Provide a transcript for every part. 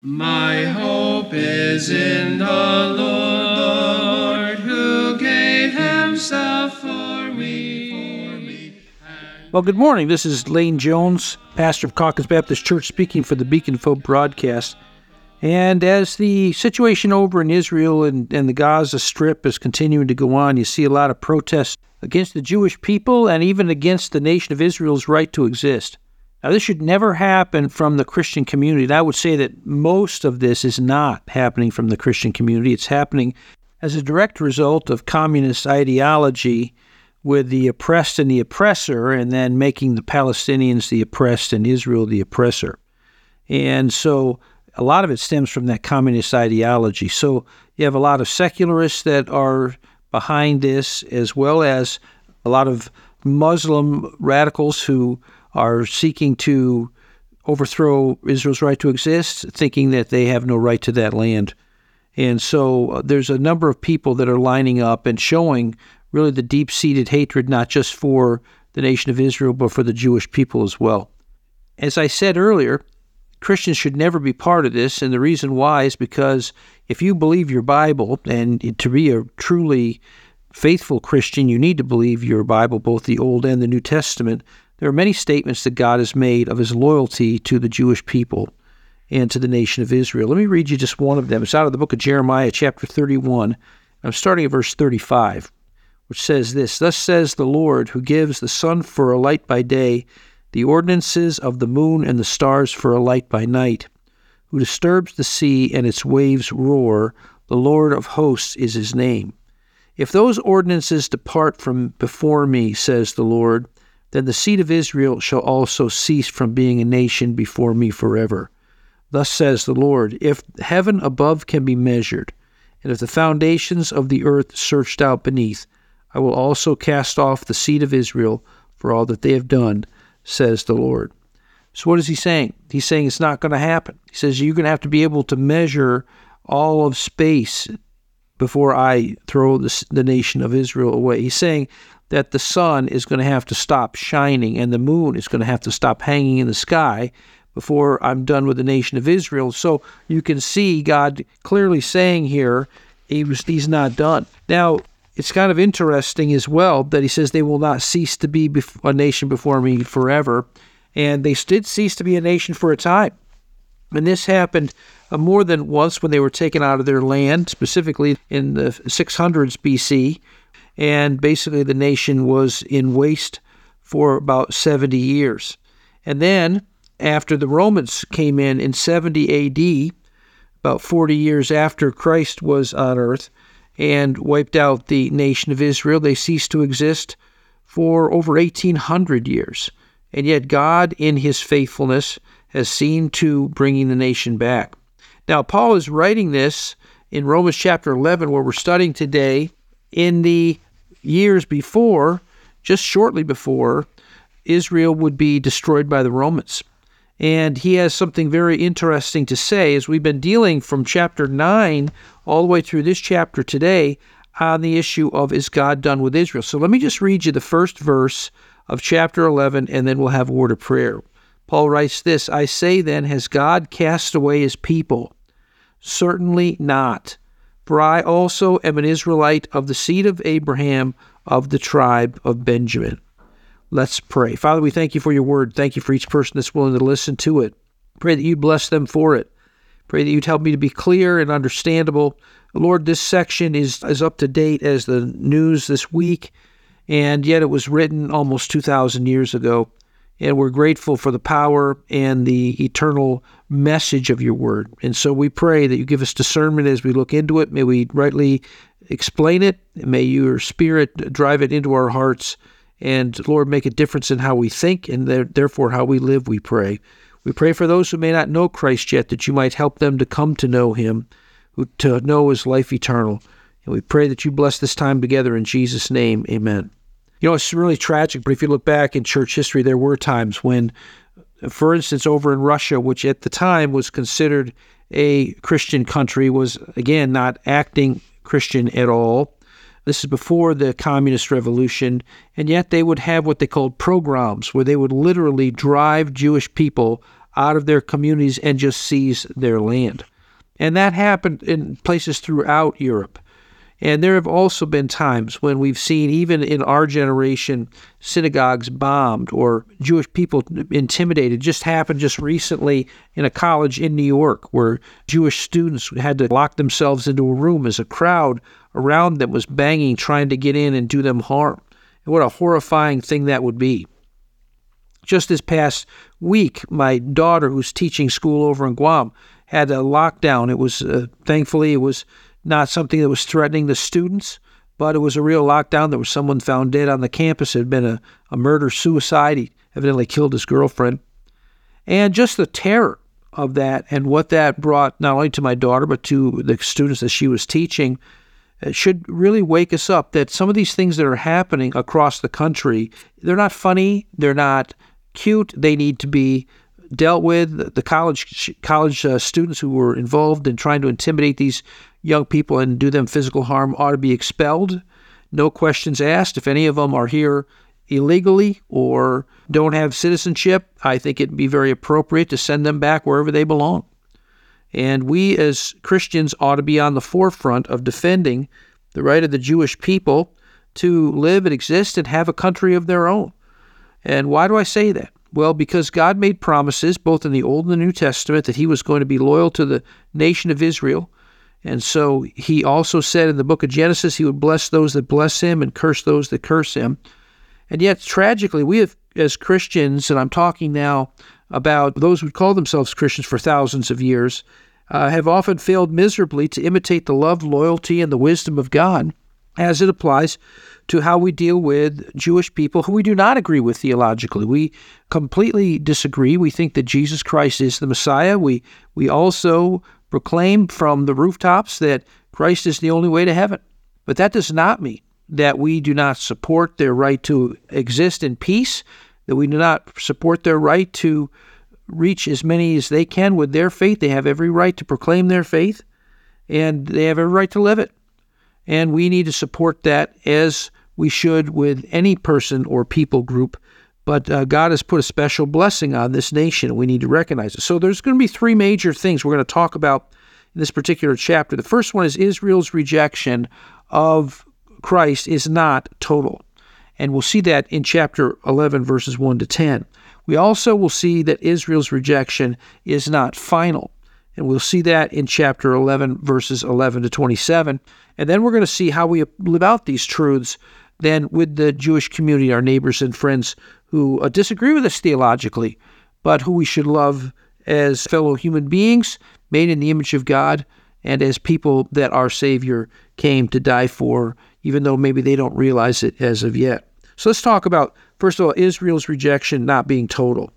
My hope is in the Lord who gave himself for me. Well, good morning. This is Lane Jones, pastor of Calkins Baptist Church, speaking for the Beacon of Hope broadcast. And as the situation over in Israel and, and the Gaza Strip is continuing to go on, you see a lot of protests against the Jewish people and even against the nation of Israel's right to exist. Now, this should never happen from the Christian community. And I would say that most of this is not happening from the Christian community. It's happening as a direct result of communist ideology with the oppressed and the oppressor, and then making the Palestinians the oppressed and Israel the oppressor. And so a lot of it stems from that communist ideology. So you have a lot of secularists that are behind this, as well as a lot of Muslim radicals who are seeking to overthrow Israel's right to exist, thinking that they have no right to that land. And so uh, there's a number of people that are lining up and showing really the deep seated hatred, not just for the nation of Israel, but for the Jewish people as well. As I said earlier, Christians should never be part of this. And the reason why is because if you believe your Bible, and to be a truly faithful Christian, you need to believe your Bible, both the Old and the New Testament, there are many statements that God has made of his loyalty to the Jewish people and to the nation of Israel. Let me read you just one of them. It's out of the book of Jeremiah, chapter 31. I'm starting at verse 35, which says this Thus says the Lord, who gives the sun for a light by day, the ordinances of the moon and the stars for a light by night, who disturbs the sea and its waves roar. The Lord of hosts is his name. If those ordinances depart from before me, says the Lord, then the seed of Israel shall also cease from being a nation before me forever. Thus says the Lord If heaven above can be measured, and if the foundations of the earth searched out beneath, I will also cast off the seed of Israel for all that they have done, says the Lord. So, what is he saying? He's saying it's not going to happen. He says you're going to have to be able to measure all of space before I throw the, the nation of Israel away. He's saying that the sun is going to have to stop shining and the moon is going to have to stop hanging in the sky before I'm done with the nation of Israel. So you can see God clearly saying here he was, he's not done. Now, it's kind of interesting as well that he says they will not cease to be a nation before me forever. And they did cease to be a nation for a time. And this happened uh, more than once when they were taken out of their land, specifically in the 600s BC, and basically the nation was in waste for about 70 years. And then, after the Romans came in in 70 AD, about 40 years after Christ was on earth, and wiped out the nation of Israel, they ceased to exist for over 1800 years. And yet, God, in his faithfulness, has seen to bringing the nation back. Now, Paul is writing this in Romans chapter 11, where we're studying today, in the years before, just shortly before, Israel would be destroyed by the Romans. And he has something very interesting to say as we've been dealing from chapter 9 all the way through this chapter today on the issue of is God done with Israel. So let me just read you the first verse of chapter 11 and then we'll have a word of prayer. Paul writes this I say then, has God cast away his people? Certainly not. For I also am an Israelite of the seed of Abraham, of the tribe of Benjamin. Let's pray. Father, we thank you for your word. Thank you for each person that's willing to listen to it. Pray that you'd bless them for it. Pray that you'd help me to be clear and understandable. Lord, this section is as up to date as the news this week, and yet it was written almost 2,000 years ago and we're grateful for the power and the eternal message of your word. And so we pray that you give us discernment as we look into it. May we rightly explain it. May your spirit drive it into our hearts. And Lord, make a difference in how we think and therefore how we live, we pray. We pray for those who may not know Christ yet, that you might help them to come to know him, to know his life eternal. And we pray that you bless this time together in Jesus' name. Amen. You know, it's really tragic, but if you look back in church history, there were times when, for instance, over in Russia, which at the time was considered a Christian country, was again not acting Christian at all. This is before the communist revolution, and yet they would have what they called pogroms, where they would literally drive Jewish people out of their communities and just seize their land. And that happened in places throughout Europe. And there have also been times when we've seen, even in our generation, synagogues bombed or Jewish people intimidated. Just happened just recently in a college in New York where Jewish students had to lock themselves into a room as a crowd around them was banging, trying to get in and do them harm. And what a horrifying thing that would be. Just this past week, my daughter, who's teaching school over in Guam, had a lockdown. It was, uh, thankfully, it was not something that was threatening the students, but it was a real lockdown. There was someone found dead on the campus. It had been a, a murder suicide. He evidently killed his girlfriend. And just the terror of that and what that brought not only to my daughter, but to the students that she was teaching uh, should really wake us up that some of these things that are happening across the country, they're not funny, they're not cute, they need to be dealt with. The college college uh, students who were involved in trying to intimidate these young people and do them physical harm ought to be expelled. No questions asked. If any of them are here illegally or don't have citizenship, I think it'd be very appropriate to send them back wherever they belong. And we as Christians ought to be on the forefront of defending the right of the Jewish people to live and exist and have a country of their own. And why do I say that? Well, because God made promises both in the Old and the New Testament that He was going to be loyal to the nation of Israel. And so He also said in the book of Genesis He would bless those that bless Him and curse those that curse Him. And yet, tragically, we have, as Christians, and I'm talking now about those who call themselves Christians for thousands of years, uh, have often failed miserably to imitate the love, loyalty, and the wisdom of God as it applies to how we deal with Jewish people who we do not agree with theologically. We completely disagree. We think that Jesus Christ is the Messiah. We we also proclaim from the rooftops that Christ is the only way to heaven. But that does not mean that we do not support their right to exist in peace, that we do not support their right to reach as many as they can with their faith. They have every right to proclaim their faith, and they have every right to live it. And we need to support that as we should with any person or people group. But uh, God has put a special blessing on this nation, and we need to recognize it. So there's going to be three major things we're going to talk about in this particular chapter. The first one is Israel's rejection of Christ is not total. And we'll see that in chapter 11, verses 1 to 10. We also will see that Israel's rejection is not final. And we'll see that in chapter 11, verses 11 to 27. And then we're going to see how we live out these truths then with the Jewish community, our neighbors and friends who uh, disagree with us theologically, but who we should love as fellow human beings made in the image of God and as people that our Savior came to die for, even though maybe they don't realize it as of yet. So let's talk about, first of all, Israel's rejection not being total.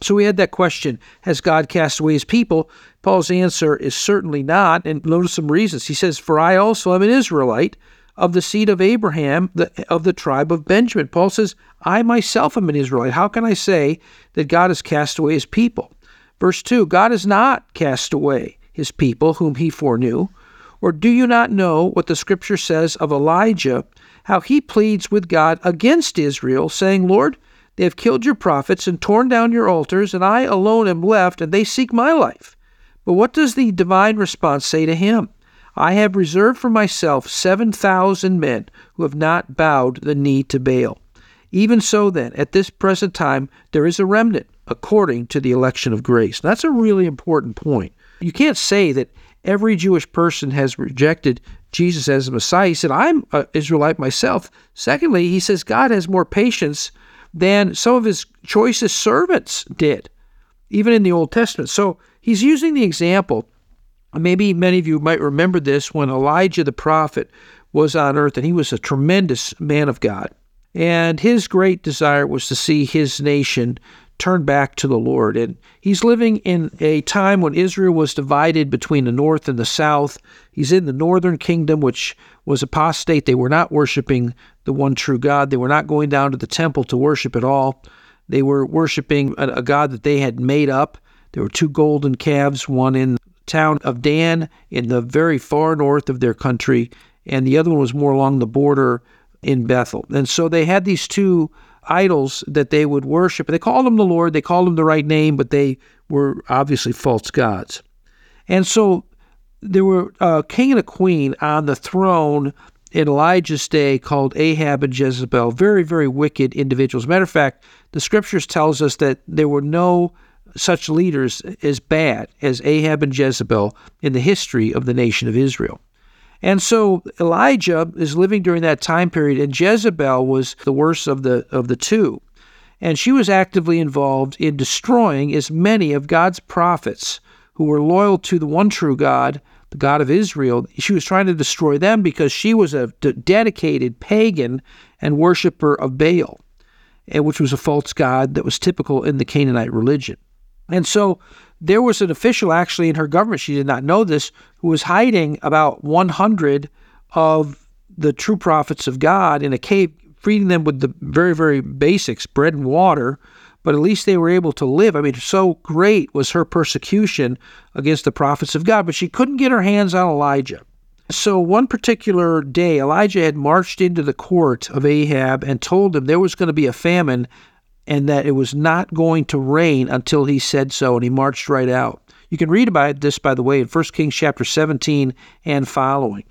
So we had that question Has God cast away his people? Paul's answer is certainly not. And notice some reasons. He says, For I also am an Israelite of the seed of Abraham, the, of the tribe of Benjamin. Paul says, I myself am an Israelite. How can I say that God has cast away his people? Verse 2 God has not cast away his people whom he foreknew. Or do you not know what the scripture says of Elijah, how he pleads with God against Israel, saying, Lord, they have killed your prophets and torn down your altars, and I alone am left, and they seek my life. But what does the divine response say to him? I have reserved for myself 7,000 men who have not bowed the knee to Baal. Even so, then, at this present time, there is a remnant according to the election of grace. That's a really important point. You can't say that every Jewish person has rejected Jesus as the Messiah. He said, I'm an Israelite myself. Secondly, he says God has more patience than some of his choicest servants did, even in the Old Testament. So he's using the example. Maybe many of you might remember this when Elijah the prophet was on earth, and he was a tremendous man of God. And his great desire was to see his nation turn back to the Lord. And he's living in a time when Israel was divided between the north and the south. He's in the northern kingdom, which was apostate. They were not worshiping the one true God. They were not going down to the temple to worship at all. They were worshiping a, God that they had made up. There were two golden calves, one in town of Dan in the very far north of their country, and the other one was more along the border in Bethel. And so they had these two idols that they would worship. They called them the Lord, they called them the right name, but they were obviously false gods. And so there were a king and a queen on the throne in Elijah's day called Ahab and Jezebel, very, very wicked individuals. Matter of fact, the scriptures tells us that there were no such leaders as bad as Ahab and Jezebel in the history of the nation of Israel. And so Elijah is living during that time period, and Jezebel was the worst of the of the two. And she was actively involved in destroying as many of God's prophets who were loyal to the one true God, the God of Israel. She was trying to destroy them because she was a d- dedicated pagan and worshiper of Baal, which was a false god that was typical in the Canaanite religion. And so there was an official actually in her government, she did not know this, who was hiding about 100 of the true prophets of God in a cave, feeding them with the very, very basics, bread and water, but at least they were able to live. I mean, so great was her persecution against the prophets of God, but she couldn't get her hands on Elijah. So one particular day, Elijah had marched into the court of Ahab and told him there was going to be a famine and that it was not going to rain until he said so, and he marched right out. You can read about this, by the way, in 1 Kings chapter 17 and following.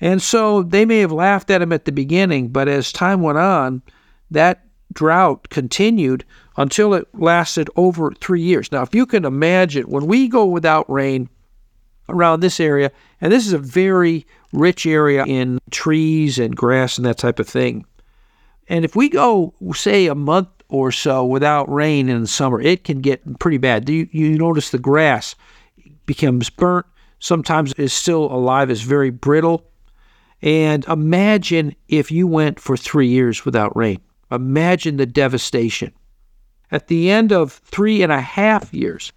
And so they may have laughed at him at the beginning, but as time went on, that drought continued until it lasted over three years. Now, if you can imagine, when we go without rain around this area, and this is a very rich area in trees and grass and that type of thing. And if we go, say, a month or so without rain in the summer, it can get pretty bad. You, you notice the grass becomes burnt. Sometimes it's still alive, it's very brittle. And imagine if you went for three years without rain. Imagine the devastation. At the end of three and a half years,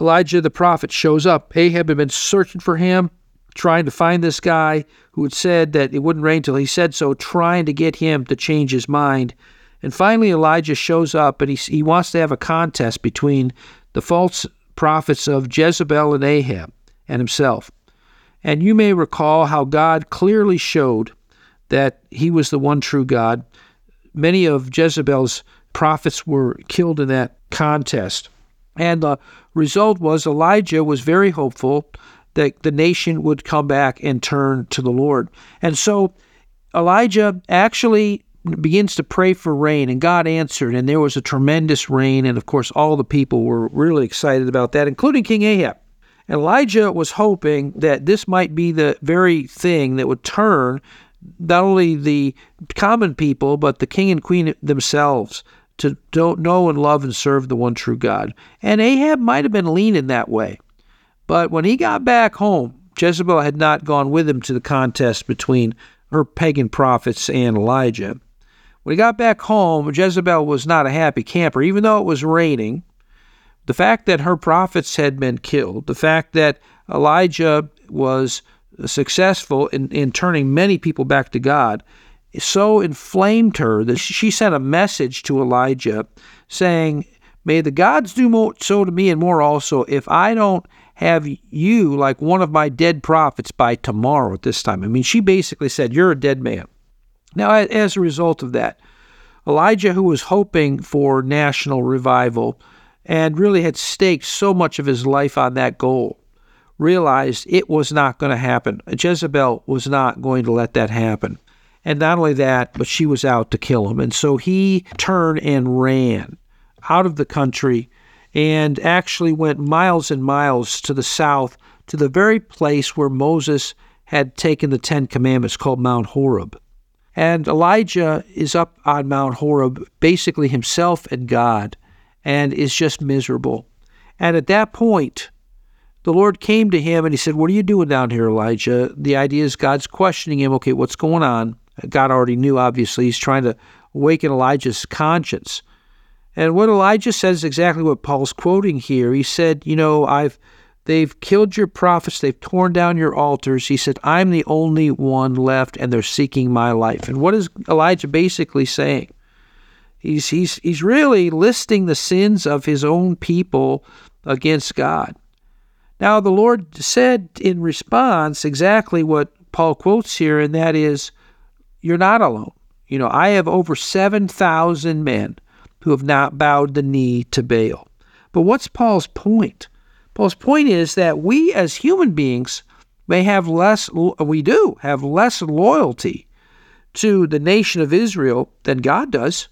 Elijah the prophet shows up. Ahab had been searching for him, trying to find this guy who had said that it wouldn't rain till he said so, trying to get him to change his mind. And finally, Elijah shows up and he, he wants to have a contest between the false prophets of Jezebel and Ahab and himself. And you may recall how God clearly showed that he was the one true God. Many of Jezebel's prophets were killed in that contest. And the result was Elijah was very hopeful that the nation would come back and turn to the Lord. And so Elijah actually begins to pray for rain, and God answered, and there was a tremendous rain. And of course, all the people were really excited about that, including King Ahab. Elijah was hoping that this might be the very thing that would turn not only the common people, but the king and queen themselves to don't know and love and serve the one true God. And Ahab might have been leaning that way. But when he got back home, Jezebel had not gone with him to the contest between her pagan prophets and Elijah. When he got back home, Jezebel was not a happy camper, even though it was raining. The fact that her prophets had been killed, the fact that Elijah was successful in, in turning many people back to God, so inflamed her that she sent a message to Elijah saying, May the gods do more, so to me and more also if I don't have you like one of my dead prophets by tomorrow at this time. I mean, she basically said, You're a dead man. Now, as a result of that, Elijah, who was hoping for national revival and really had staked so much of his life on that goal, realized it was not going to happen. Jezebel was not going to let that happen. And not only that, but she was out to kill him. And so he turned and ran out of the country and actually went miles and miles to the south to the very place where Moses had taken the Ten Commandments called Mount Horeb. And Elijah is up on Mount Horeb, basically himself and God, and is just miserable. And at that point, the Lord came to him and he said, What are you doing down here, Elijah? The idea is God's questioning him, okay, what's going on? God already knew, obviously. He's trying to awaken Elijah's conscience. And what Elijah says is exactly what Paul's quoting here. He said, You know, I've They've killed your prophets. They've torn down your altars. He said, I'm the only one left, and they're seeking my life. And what is Elijah basically saying? He's, he's, he's really listing the sins of his own people against God. Now, the Lord said in response exactly what Paul quotes here, and that is, You're not alone. You know, I have over 7,000 men who have not bowed the knee to Baal. But what's Paul's point? Paul's point is that we as human beings may have less, we do have less loyalty to the nation of Israel than God does.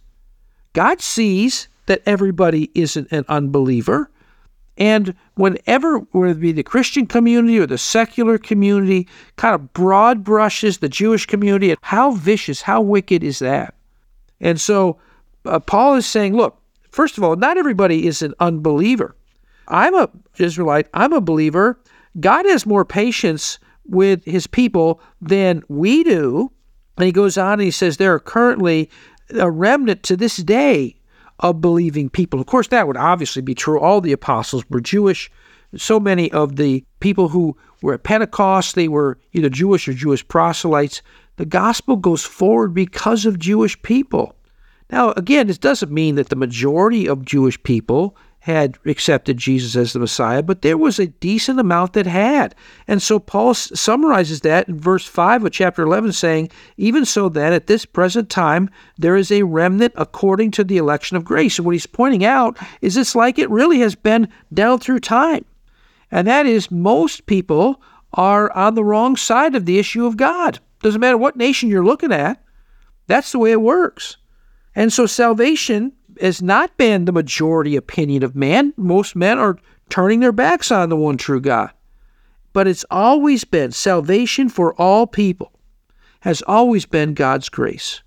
God sees that everybody isn't an unbeliever. And whenever, whether it be the Christian community or the secular community, kind of broad brushes the Jewish community, how vicious, how wicked is that? And so uh, Paul is saying, look, first of all, not everybody is an unbeliever. I'm a Israelite, I'm a believer. God has more patience with his people than we do. And he goes on and he says there are currently a remnant to this day of believing people. Of course, that would obviously be true. All the apostles were Jewish. So many of the people who were at Pentecost, they were either Jewish or Jewish proselytes. The gospel goes forward because of Jewish people. Now, again, this doesn't mean that the majority of Jewish people had accepted Jesus as the Messiah, but there was a decent amount that had. And so Paul summarizes that in verse 5 of chapter 11, saying, Even so, then, at this present time, there is a remnant according to the election of grace. And what he's pointing out is it's like it really has been down through time. And that is, most people are on the wrong side of the issue of God. Doesn't matter what nation you're looking at, that's the way it works. And so salvation has not been the majority opinion of man. Most men are turning their backs on the one true God. But it's always been salvation for all people, has always been God's grace.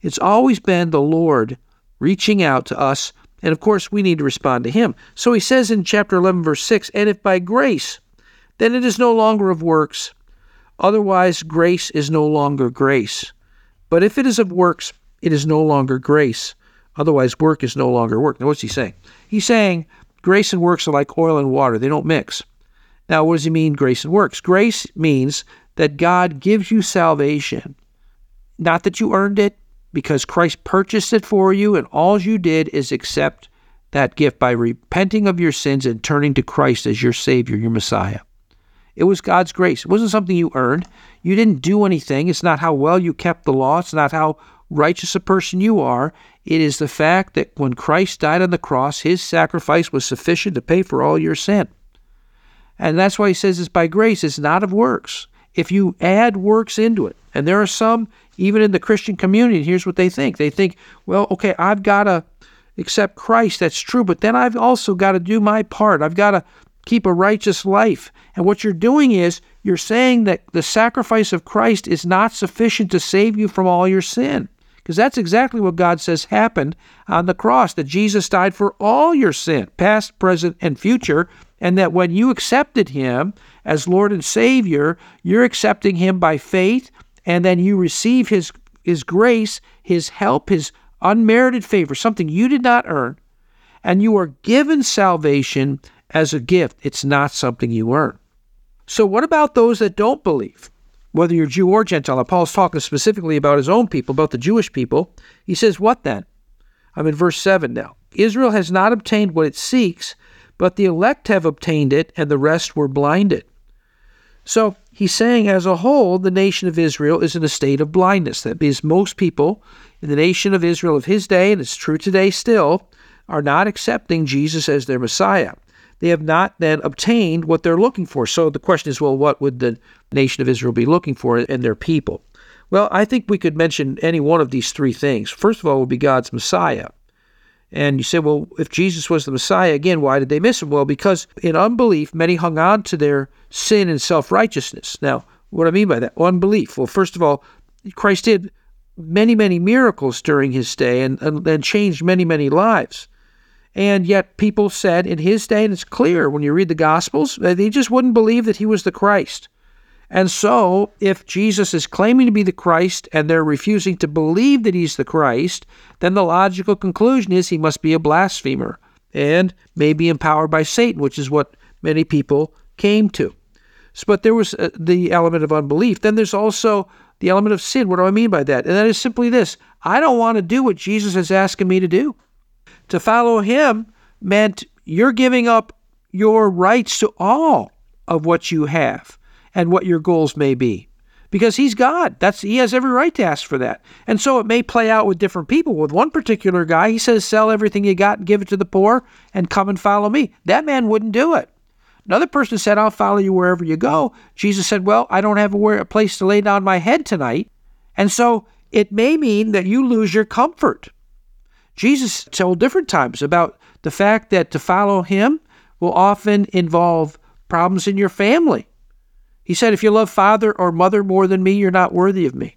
It's always been the Lord reaching out to us. And of course, we need to respond to Him. So he says in chapter 11, verse 6 And if by grace, then it is no longer of works. Otherwise, grace is no longer grace. But if it is of works, it is no longer grace. Otherwise, work is no longer work. Now, what's he saying? He's saying grace and works are like oil and water, they don't mix. Now, what does he mean, grace and works? Grace means that God gives you salvation, not that you earned it, because Christ purchased it for you, and all you did is accept that gift by repenting of your sins and turning to Christ as your Savior, your Messiah. It was God's grace. It wasn't something you earned. You didn't do anything. It's not how well you kept the law. It's not how righteous a person you are. It is the fact that when Christ died on the cross, his sacrifice was sufficient to pay for all your sin. And that's why he says it's by grace, it's not of works. If you add works into it, and there are some, even in the Christian community, here's what they think. They think, well, okay, I've got to accept Christ, that's true, but then I've also got to do my part. I've got to keep a righteous life. And what you're doing is you're saying that the sacrifice of Christ is not sufficient to save you from all your sin. Because that's exactly what God says happened on the cross that Jesus died for all your sin, past, present, and future. And that when you accepted Him as Lord and Savior, you're accepting Him by faith, and then you receive His, His grace, His help, His unmerited favor, something you did not earn. And you are given salvation as a gift. It's not something you earn. So, what about those that don't believe? Whether you're Jew or Gentile. Now, Paul's talking specifically about his own people, about the Jewish people. He says, What then? I'm in verse 7 now. Israel has not obtained what it seeks, but the elect have obtained it, and the rest were blinded. So he's saying, as a whole, the nation of Israel is in a state of blindness. That means most people in the nation of Israel of his day, and it's true today still, are not accepting Jesus as their Messiah they have not then obtained what they're looking for. So the question is, well, what would the nation of Israel be looking for in their people? Well, I think we could mention any one of these three things. First of all, would be God's Messiah. And you say, well, if Jesus was the Messiah, again, why did they miss him? Well, because in unbelief, many hung on to their sin and self righteousness. Now, what do I mean by that? Unbelief. Well, first of all, Christ did many, many miracles during his stay and, and, and changed many, many lives. And yet, people said in his day, and it's clear when you read the Gospels, that they just wouldn't believe that he was the Christ. And so, if Jesus is claiming to be the Christ and they're refusing to believe that he's the Christ, then the logical conclusion is he must be a blasphemer and may be empowered by Satan, which is what many people came to. So, but there was uh, the element of unbelief. Then there's also the element of sin. What do I mean by that? And that is simply this I don't want to do what Jesus is asking me to do. To follow him meant you're giving up your rights to all of what you have and what your goals may be. because he's God. That's he has every right to ask for that. And so it may play out with different people. With one particular guy, he says, "Sell everything you got and give it to the poor and come and follow me." That man wouldn't do it. Another person said, "I'll follow you wherever you go." Jesus said, "Well, I don't have a, a place to lay down my head tonight." And so it may mean that you lose your comfort. Jesus told different times about the fact that to follow him will often involve problems in your family. He said, If you love father or mother more than me, you're not worthy of me.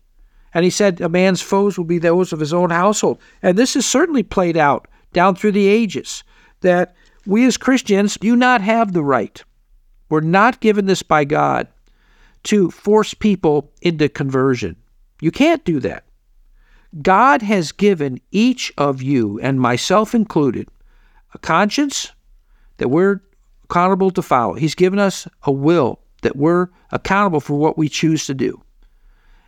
And he said, A man's foes will be those of his own household. And this has certainly played out down through the ages that we as Christians do not have the right. We're not given this by God to force people into conversion. You can't do that. God has given each of you, and myself included, a conscience that we're accountable to follow. He's given us a will that we're accountable for what we choose to do.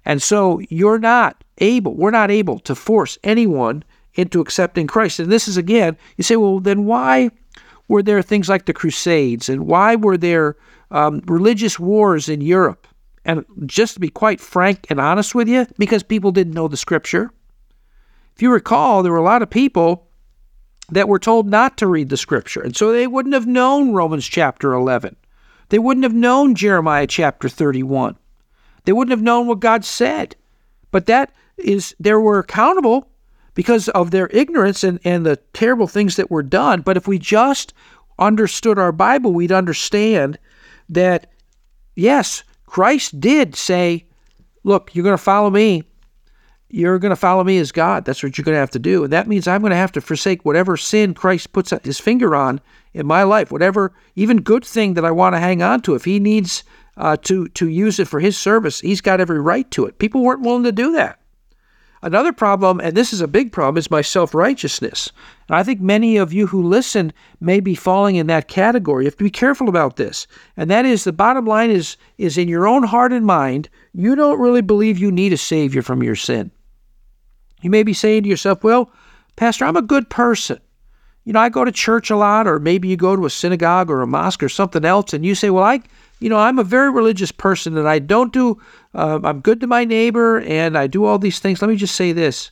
And so you're not able, we're not able to force anyone into accepting Christ. And this is again, you say, well, then why were there things like the Crusades and why were there um, religious wars in Europe? And just to be quite frank and honest with you, because people didn't know the scripture. If you recall, there were a lot of people that were told not to read the scripture. And so they wouldn't have known Romans chapter 11. They wouldn't have known Jeremiah chapter 31. They wouldn't have known what God said. But that is, they were accountable because of their ignorance and, and the terrible things that were done. But if we just understood our Bible, we'd understand that, yes, Christ did say, Look, you're going to follow me you're going to follow me as God. That's what you're going to have to do. And that means I'm going to have to forsake whatever sin Christ puts his finger on in my life, whatever even good thing that I want to hang on to. If he needs uh, to, to use it for his service, he's got every right to it. People weren't willing to do that. Another problem, and this is a big problem, is my self righteousness. And I think many of you who listen may be falling in that category. You have to be careful about this. And that is the bottom line is, is in your own heart and mind, you don't really believe you need a Savior from your sin. You may be saying to yourself, well, Pastor, I'm a good person. You know, I go to church a lot, or maybe you go to a synagogue or a mosque or something else, and you say, well, I, you know, I'm a very religious person and I don't do, uh, I'm good to my neighbor and I do all these things. Let me just say this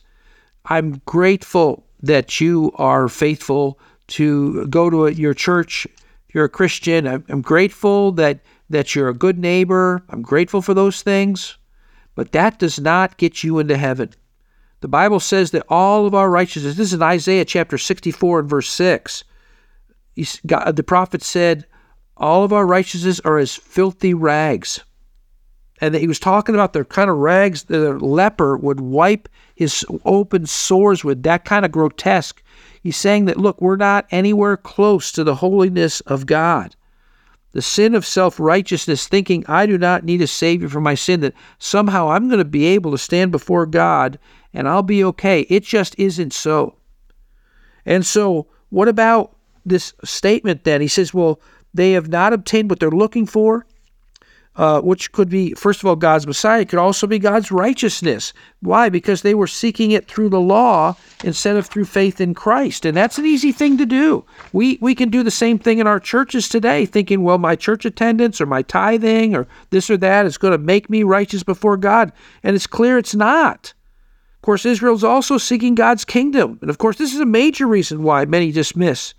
I'm grateful that you are faithful to go to a, your church. You're a Christian. I'm, I'm grateful that, that you're a good neighbor. I'm grateful for those things. But that does not get you into heaven. The Bible says that all of our righteousness, this is in Isaiah chapter 64 and verse 6. God, the prophet said, All of our righteousness are as filthy rags. And he was talking about the kind of rags that a leper would wipe his open sores with, that kind of grotesque. He's saying that, look, we're not anywhere close to the holiness of God. The sin of self righteousness, thinking I do not need a Savior for my sin, that somehow I'm going to be able to stand before God and I'll be okay. It just isn't so. And so, what about this statement then? He says, well, they have not obtained what they're looking for, uh, which could be, first of all, God's Messiah. It could also be God's righteousness. Why? Because they were seeking it through the law instead of through faith in Christ. And that's an easy thing to do. We, we can do the same thing in our churches today, thinking, well, my church attendance or my tithing or this or that is going to make me righteous before God. And it's clear it's not Of course, Israel's also seeking God's kingdom. And of course, this is a major reason why many dismiss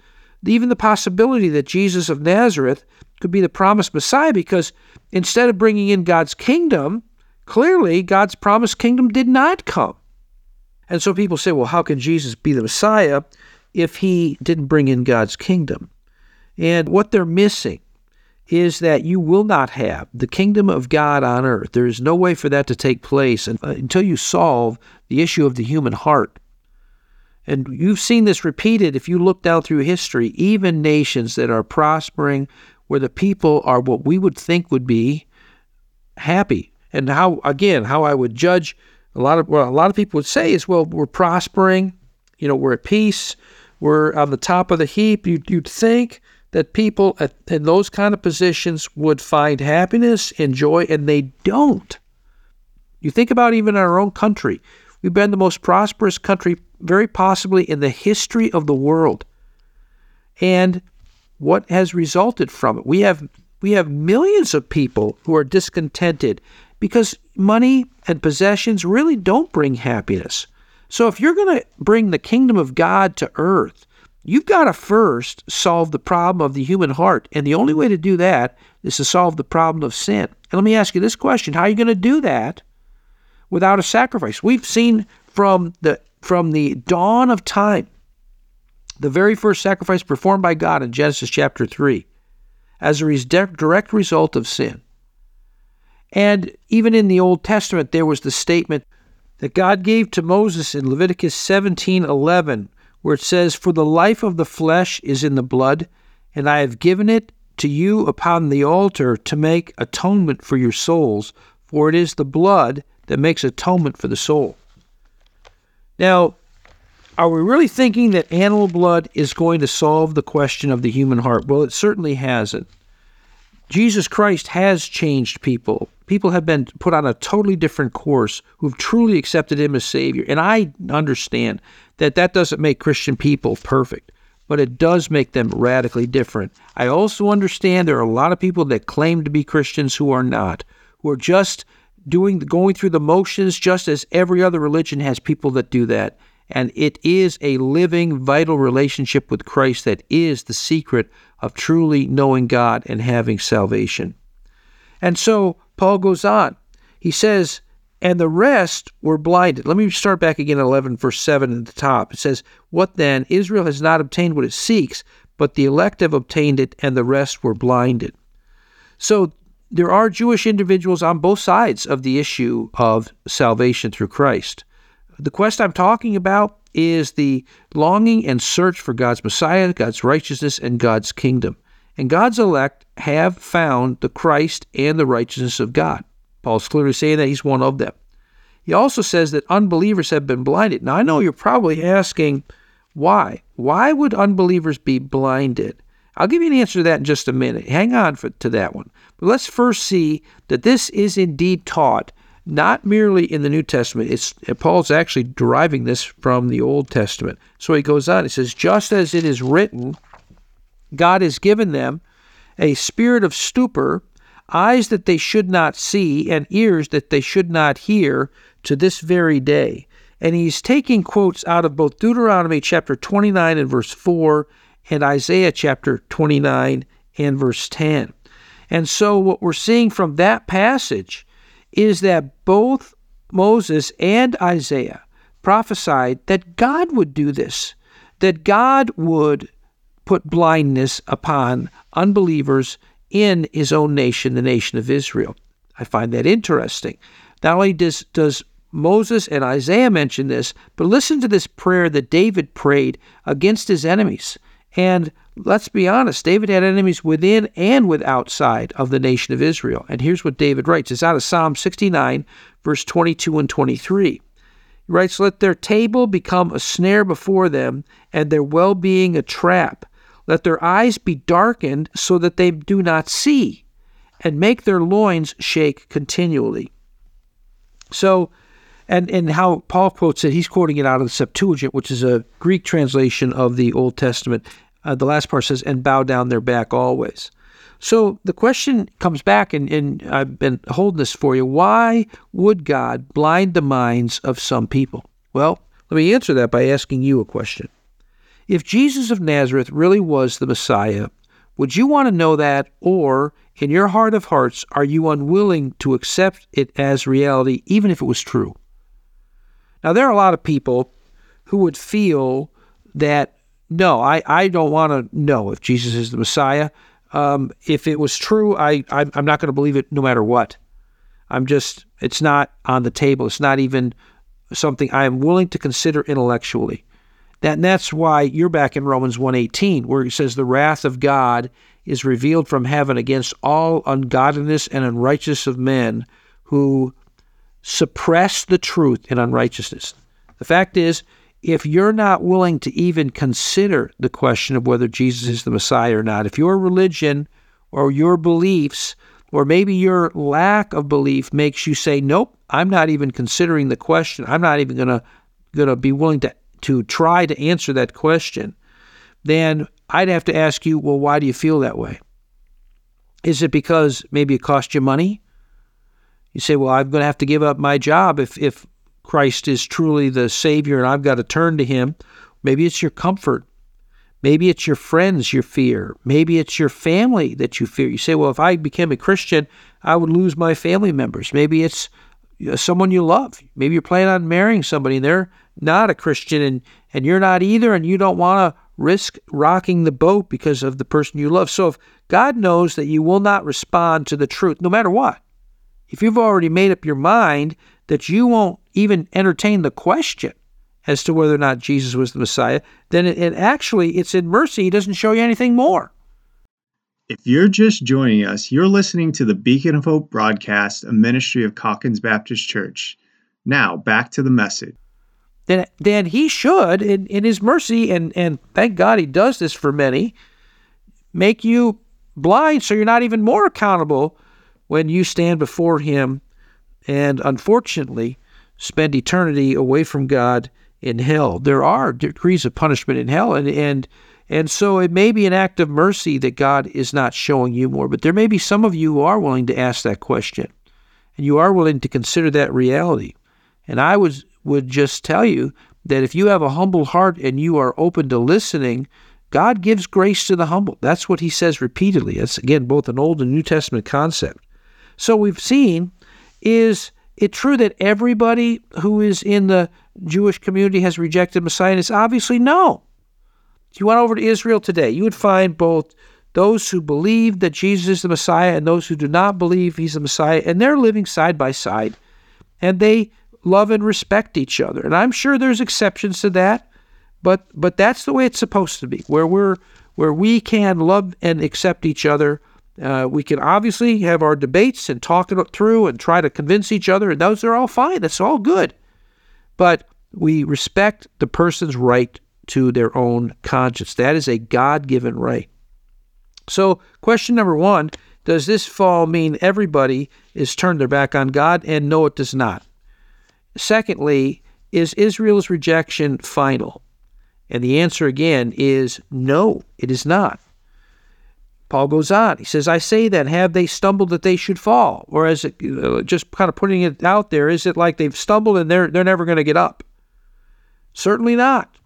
even the possibility that Jesus of Nazareth could be the promised Messiah because instead of bringing in God's kingdom, clearly God's promised kingdom did not come. And so people say, well, how can Jesus be the Messiah if he didn't bring in God's kingdom? And what they're missing is that you will not have the kingdom of God on earth. There is no way for that to take place until you solve the issue of the human heart. And you've seen this repeated if you look down through history, even nations that are prospering, where the people are what we would think would be happy. And how, again, how I would judge a lot of what a lot of people would say is, well, we're prospering, you know, we're at peace, we're on the top of the heap. You'd, you'd think that people at, in those kind of positions would find happiness and joy, and they don't. You think about even our own country. We've been the most prosperous country, very possibly in the history of the world. And what has resulted from it? We have we have millions of people who are discontented Because money and possessions really don't bring happiness. So if you're going to bring the kingdom of God to earth, you've got to first solve the problem of the human heart. And the only way to do that is to solve the problem of sin. And let me ask you this question How are you going to do that without a sacrifice? We've seen from the from the dawn of time, the very first sacrifice performed by God in Genesis chapter 3, as a direct result of sin. And even in the Old Testament, there was the statement that God gave to Moses in Leviticus 17:11, where it says, "For the life of the flesh is in the blood, and I have given it to you upon the altar to make atonement for your souls, for it is the blood that makes atonement for the soul." Now, are we really thinking that animal blood is going to solve the question of the human heart? Well, it certainly hasn't. Jesus Christ has changed people. People have been put on a totally different course who've truly accepted Him as Savior. And I understand that that doesn't make Christian people perfect, but it does make them radically different. I also understand there are a lot of people that claim to be Christians who are not, who are just doing going through the motions just as every other religion has people that do that. And it is a living, vital relationship with Christ that is the secret of truly knowing God and having salvation. And so Paul goes on. He says, and the rest were blinded. Let me start back again at 11, verse 7 at the top. It says, What then? Israel has not obtained what it seeks, but the elect have obtained it, and the rest were blinded. So there are Jewish individuals on both sides of the issue of salvation through Christ. The quest I'm talking about is the longing and search for God's Messiah, God's righteousness, and God's kingdom. And God's elect have found the Christ and the righteousness of God. Paul's clearly saying that he's one of them. He also says that unbelievers have been blinded. Now, I know you're probably asking, why? Why would unbelievers be blinded? I'll give you an answer to that in just a minute. Hang on for, to that one. But let's first see that this is indeed taught not merely in the New Testament. It's Paul's actually deriving this from the Old Testament. So he goes on. He says, "Just as it is written, God has given them a spirit of stupor, eyes that they should not see, and ears that they should not hear, to this very day." And he's taking quotes out of both Deuteronomy chapter 29 and verse 4 and Isaiah chapter 29 and verse 10. And so, what we're seeing from that passage is that both Moses and Isaiah prophesied that God would do this, that God would put blindness upon unbelievers in his own nation, the nation of Israel. I find that interesting. Not only does, does Moses and Isaiah mention this, but listen to this prayer that David prayed against his enemies. And let's be honest, David had enemies within and with outside of the nation of Israel. And here's what David writes. It's out of Psalm 69, verse 22 and 23. He writes, Let their table become a snare before them, and their well being a trap. Let their eyes be darkened so that they do not see, and make their loins shake continually. So, and and how Paul quotes it, he's quoting it out of the Septuagint, which is a Greek translation of the Old Testament. Uh, the last part says, "And bow down their back always." So the question comes back, and, and I've been holding this for you. Why would God blind the minds of some people? Well, let me answer that by asking you a question. If Jesus of Nazareth really was the Messiah, would you want to know that, or in your heart of hearts, are you unwilling to accept it as reality, even if it was true? Now, there are a lot of people who would feel that no, I, I don't want to know if Jesus is the Messiah. Um, if it was true, I, I I'm not going to believe it no matter what. I'm just it's not on the table. It's not even something I am willing to consider intellectually. That and that's why you're back in Romans 1:18 where it says the wrath of God is revealed from heaven against all ungodliness and unrighteousness of men who suppress the truth in unrighteousness. The fact is, if you're not willing to even consider the question of whether Jesus is the Messiah or not, if your religion or your beliefs or maybe your lack of belief makes you say, "Nope, I'm not even considering the question. I'm not even going to going to be willing to to try to answer that question." Then I'd have to ask you, "Well, why do you feel that way?" Is it because maybe it cost you money? You say, well, I'm going to have to give up my job if, if Christ is truly the Savior and I've got to turn to Him. Maybe it's your comfort. Maybe it's your friends you fear. Maybe it's your family that you fear. You say, well, if I became a Christian, I would lose my family members. Maybe it's uh, someone you love. Maybe you're planning on marrying somebody and they're not a Christian and, and you're not either, and you don't want to risk rocking the boat because of the person you love. So if God knows that you will not respond to the truth, no matter what, if you've already made up your mind that you won't even entertain the question as to whether or not Jesus was the Messiah, then it, it actually it's in mercy. He doesn't show you anything more. If you're just joining us, you're listening to the Beacon of Hope broadcast, a ministry of Calkins Baptist Church. Now, back to the message. Then, then he should, in, in his mercy, and, and thank God he does this for many, make you blind so you're not even more accountable when you stand before him and unfortunately spend eternity away from God in hell. There are degrees of punishment in hell, and and and so it may be an act of mercy that God is not showing you more. But there may be some of you who are willing to ask that question, and you are willing to consider that reality. And I would would just tell you that if you have a humble heart and you are open to listening, God gives grace to the humble. That's what He says repeatedly. It's again both an Old and New Testament concept. So we've seen is it true that everybody who is in the Jewish community has rejected Messiah? And it's obviously no. If you went over to Israel today, you would find both those who believe that Jesus is the Messiah and those who do not believe he's the Messiah, and they're living side by side, and they love and respect each other. And I'm sure there's exceptions to that, but but that's the way it's supposed to be, where we're where we can love and accept each other uh, we can obviously have our debates and talk it through and try to convince each other, and those are all fine. That's all good. But we respect the person's right to their own conscience. That is a God given right. So, question number one Does this fall mean everybody is turned their back on God? And no, it does not. Secondly, is Israel's rejection final? And the answer again is no, it is not. Paul goes on. He says, I say then, have they stumbled that they should fall? Or is it just kind of putting it out there? Is it like they've stumbled and they're, they're never going to get up? Certainly not.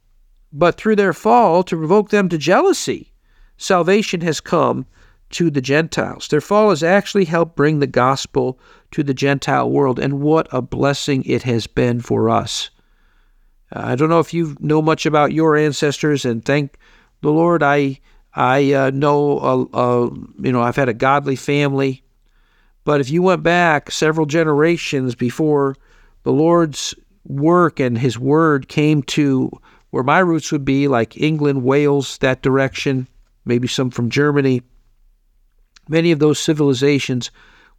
But through their fall, to provoke them to jealousy, salvation has come to the Gentiles. Their fall has actually helped bring the gospel to the Gentile world, and what a blessing it has been for us. I don't know if you know much about your ancestors, and thank the Lord, I I uh, know, uh, uh, you know, I've had a godly family, but if you went back several generations before the Lord's work and His Word came to where my roots would be, like England, Wales, that direction, maybe some from Germany, many of those civilizations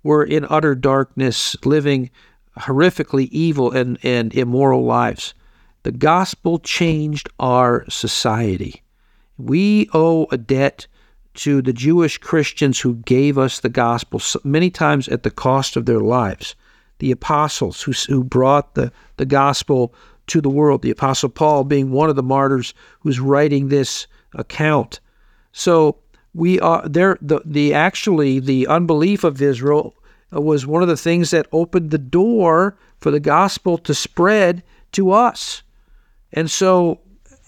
were in utter darkness, living horrifically evil and, and immoral lives. The gospel changed our society. We owe a debt to the Jewish Christians who gave us the gospel, many times at the cost of their lives. The apostles who, who brought the, the gospel to the world, the apostle Paul being one of the martyrs who's writing this account. So we are there the, the actually the unbelief of Israel uh, was one of the things that opened the door for the gospel to spread to us. And so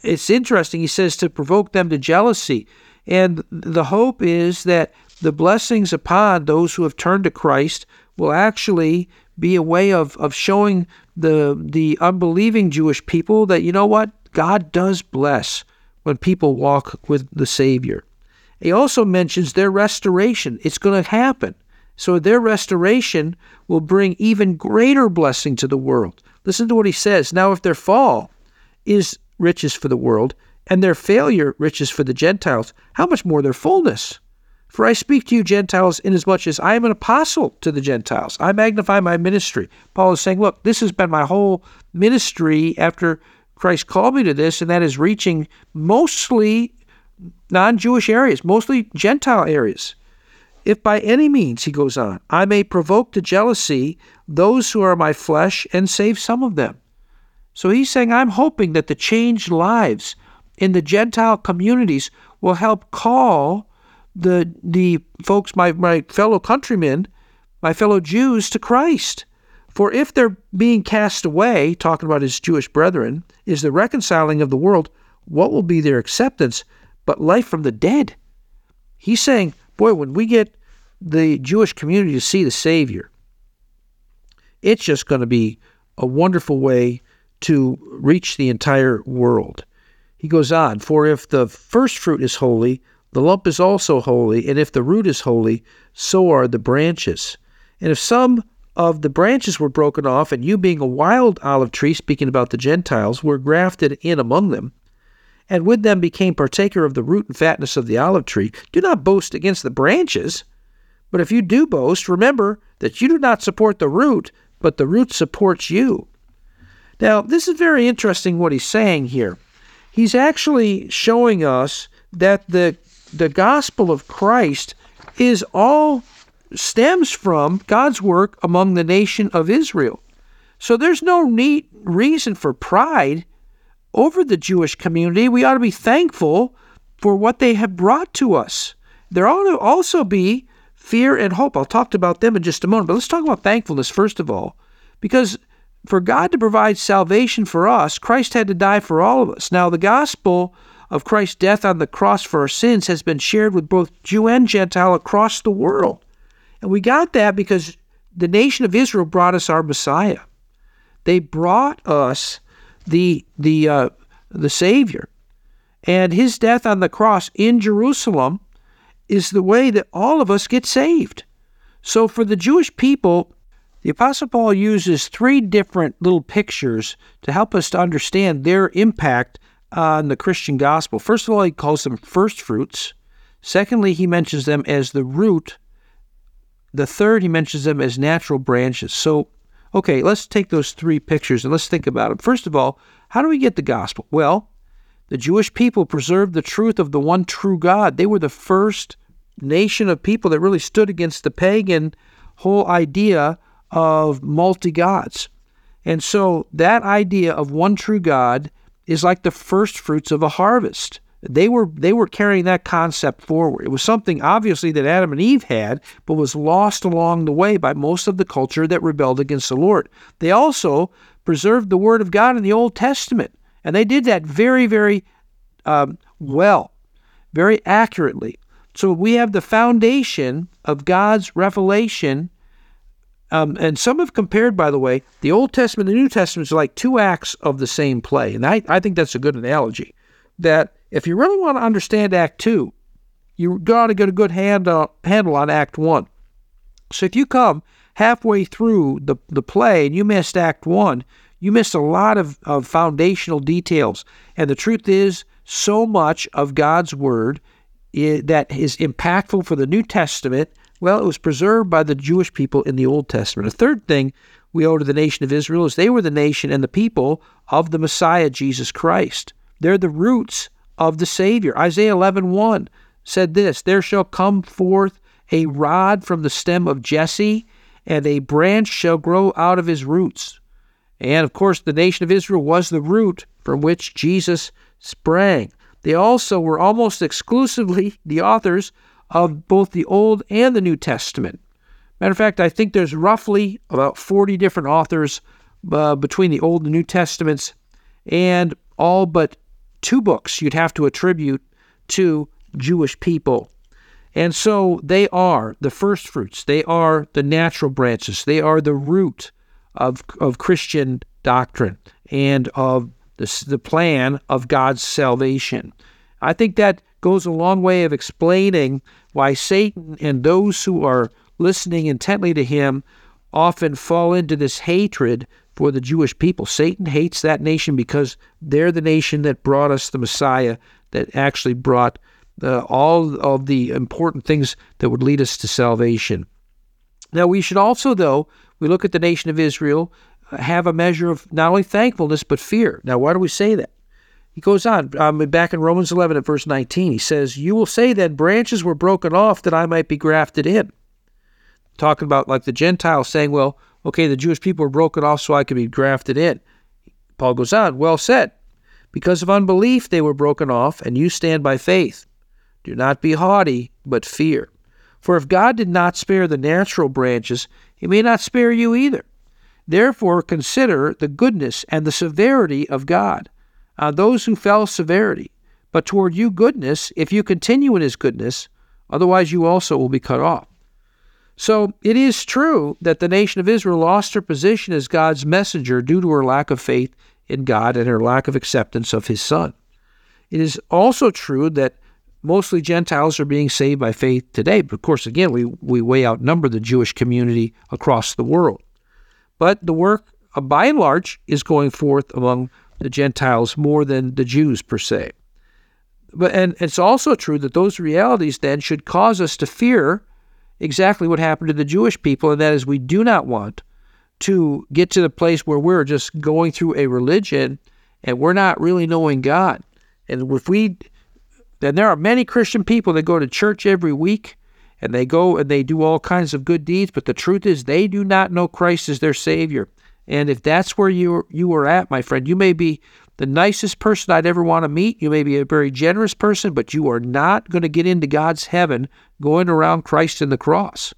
it's interesting. He says to provoke them to jealousy. And the hope is that the blessings upon those who have turned to Christ will actually be a way of, of showing the the unbelieving Jewish people that you know what God does bless when people walk with the Savior. He also mentions their restoration. It's going to happen. So their restoration will bring even greater blessing to the world. Listen to what he says. Now, if their fall is riches for the world, and their failure riches for the Gentiles, how much more their fullness? For I speak to you, Gentiles, inasmuch as I am an apostle to the Gentiles. I magnify my ministry. Paul is saying, Look, this has been my whole ministry after Christ called me to this, and that is reaching mostly non Jewish areas, mostly Gentile areas. If by any means, he goes on, I may provoke to jealousy those who are my flesh and save some of them. So he's saying, I'm hoping that the changed lives in the Gentile communities will help call the the folks, my, my fellow countrymen, my fellow Jews to Christ. For if they're being cast away, talking about his Jewish brethren, is the reconciling of the world, what will be their acceptance but life from the dead? He's saying, boy, when we get the Jewish community to see the Savior, it's just going to be a wonderful way to reach the entire world. He goes on, For if the first fruit is holy, the lump is also holy, and if the root is holy, so are the branches. And if some of the branches were broken off, and you being a wild olive tree, speaking about the Gentiles, were grafted in among them, and with them became partaker of the root and fatness of the olive tree, do not boast against the branches. But if you do boast, remember that you do not support the root, but the root supports you. Now, this is very interesting what he's saying here. He's actually showing us that the the gospel of Christ is all stems from God's work among the nation of Israel. So there's no neat reason for pride over the Jewish community. We ought to be thankful for what they have brought to us. There ought to also be fear and hope. I'll talk about them in just a moment, but let's talk about thankfulness first of all, because for God to provide salvation for us, Christ had to die for all of us. Now, the gospel of Christ's death on the cross for our sins has been shared with both Jew and Gentile across the world. And we got that because the nation of Israel brought us our Messiah. They brought us the the uh, the Savior, and His death on the cross in Jerusalem is the way that all of us get saved. So for the Jewish people, the Apostle Paul uses three different little pictures to help us to understand their impact on the Christian gospel. First of all, he calls them first fruits. Secondly, he mentions them as the root. The third, he mentions them as natural branches. So, okay, let's take those three pictures and let's think about them. First of all, how do we get the gospel? Well, the Jewish people preserved the truth of the one true God. They were the first nation of people that really stood against the pagan whole idea of multi gods. And so that idea of one true God is like the first fruits of a harvest. They were they were carrying that concept forward. It was something obviously that Adam and Eve had, but was lost along the way by most of the culture that rebelled against the Lord. They also preserved the Word of God in the Old Testament, and they did that very, very um, well, very accurately. So we have the foundation of God's revelation um, and some have compared, by the way, the Old Testament and the New Testament is like two acts of the same play. And I, I think that's a good analogy. That if you really want to understand Act 2, you got to get a good hand, uh, handle on Act 1. So if you come halfway through the, the play and you missed Act 1, you missed a lot of, of foundational details. And the truth is, so much of God's Word is, that is impactful for the New Testament well, it was preserved by the Jewish people in the Old Testament. The third thing we owe to the nation of Israel is they were the nation and the people of the Messiah, Jesus Christ. They're the roots of the Savior. Isaiah 11:1 said this, There shall come forth a rod from the stem of Jesse, and a branch shall grow out of his roots. And of course, the nation of Israel was the root from which Jesus sprang. They also were almost exclusively the authors of both the Old and the New Testament. Matter of fact, I think there's roughly about 40 different authors uh, between the Old and New Testaments, and all but two books you'd have to attribute to Jewish people. And so they are the first fruits, they are the natural branches, they are the root of, of Christian doctrine and of the, the plan of God's salvation. I think that goes a long way of explaining why Satan and those who are listening intently to him often fall into this hatred for the Jewish people. Satan hates that nation because they're the nation that brought us the Messiah, that actually brought uh, all of the important things that would lead us to salvation. Now, we should also, though, we look at the nation of Israel, have a measure of not only thankfulness, but fear. Now, why do we say that? He goes on, um, back in Romans 11 at verse 19, he says, You will say that branches were broken off that I might be grafted in. Talking about like the Gentiles saying, Well, okay, the Jewish people were broken off so I could be grafted in. Paul goes on, Well said. Because of unbelief they were broken off, and you stand by faith. Do not be haughty, but fear. For if God did not spare the natural branches, he may not spare you either. Therefore, consider the goodness and the severity of God. On those who fell, severity, but toward you, goodness, if you continue in his goodness, otherwise you also will be cut off. So it is true that the nation of Israel lost her position as God's messenger due to her lack of faith in God and her lack of acceptance of his Son. It is also true that mostly Gentiles are being saved by faith today. But of course, again, we, we way outnumber the Jewish community across the world. But the work, uh, by and large, is going forth among the Gentiles more than the Jews per se. But and it's also true that those realities then should cause us to fear exactly what happened to the Jewish people, and that is we do not want to get to the place where we're just going through a religion and we're not really knowing God. And if we then there are many Christian people that go to church every week and they go and they do all kinds of good deeds, but the truth is they do not know Christ as their Savior. And if that's where you you are at, my friend, you may be the nicest person I'd ever want to meet. You may be a very generous person, but you are not going to get into God's heaven going around Christ and the cross.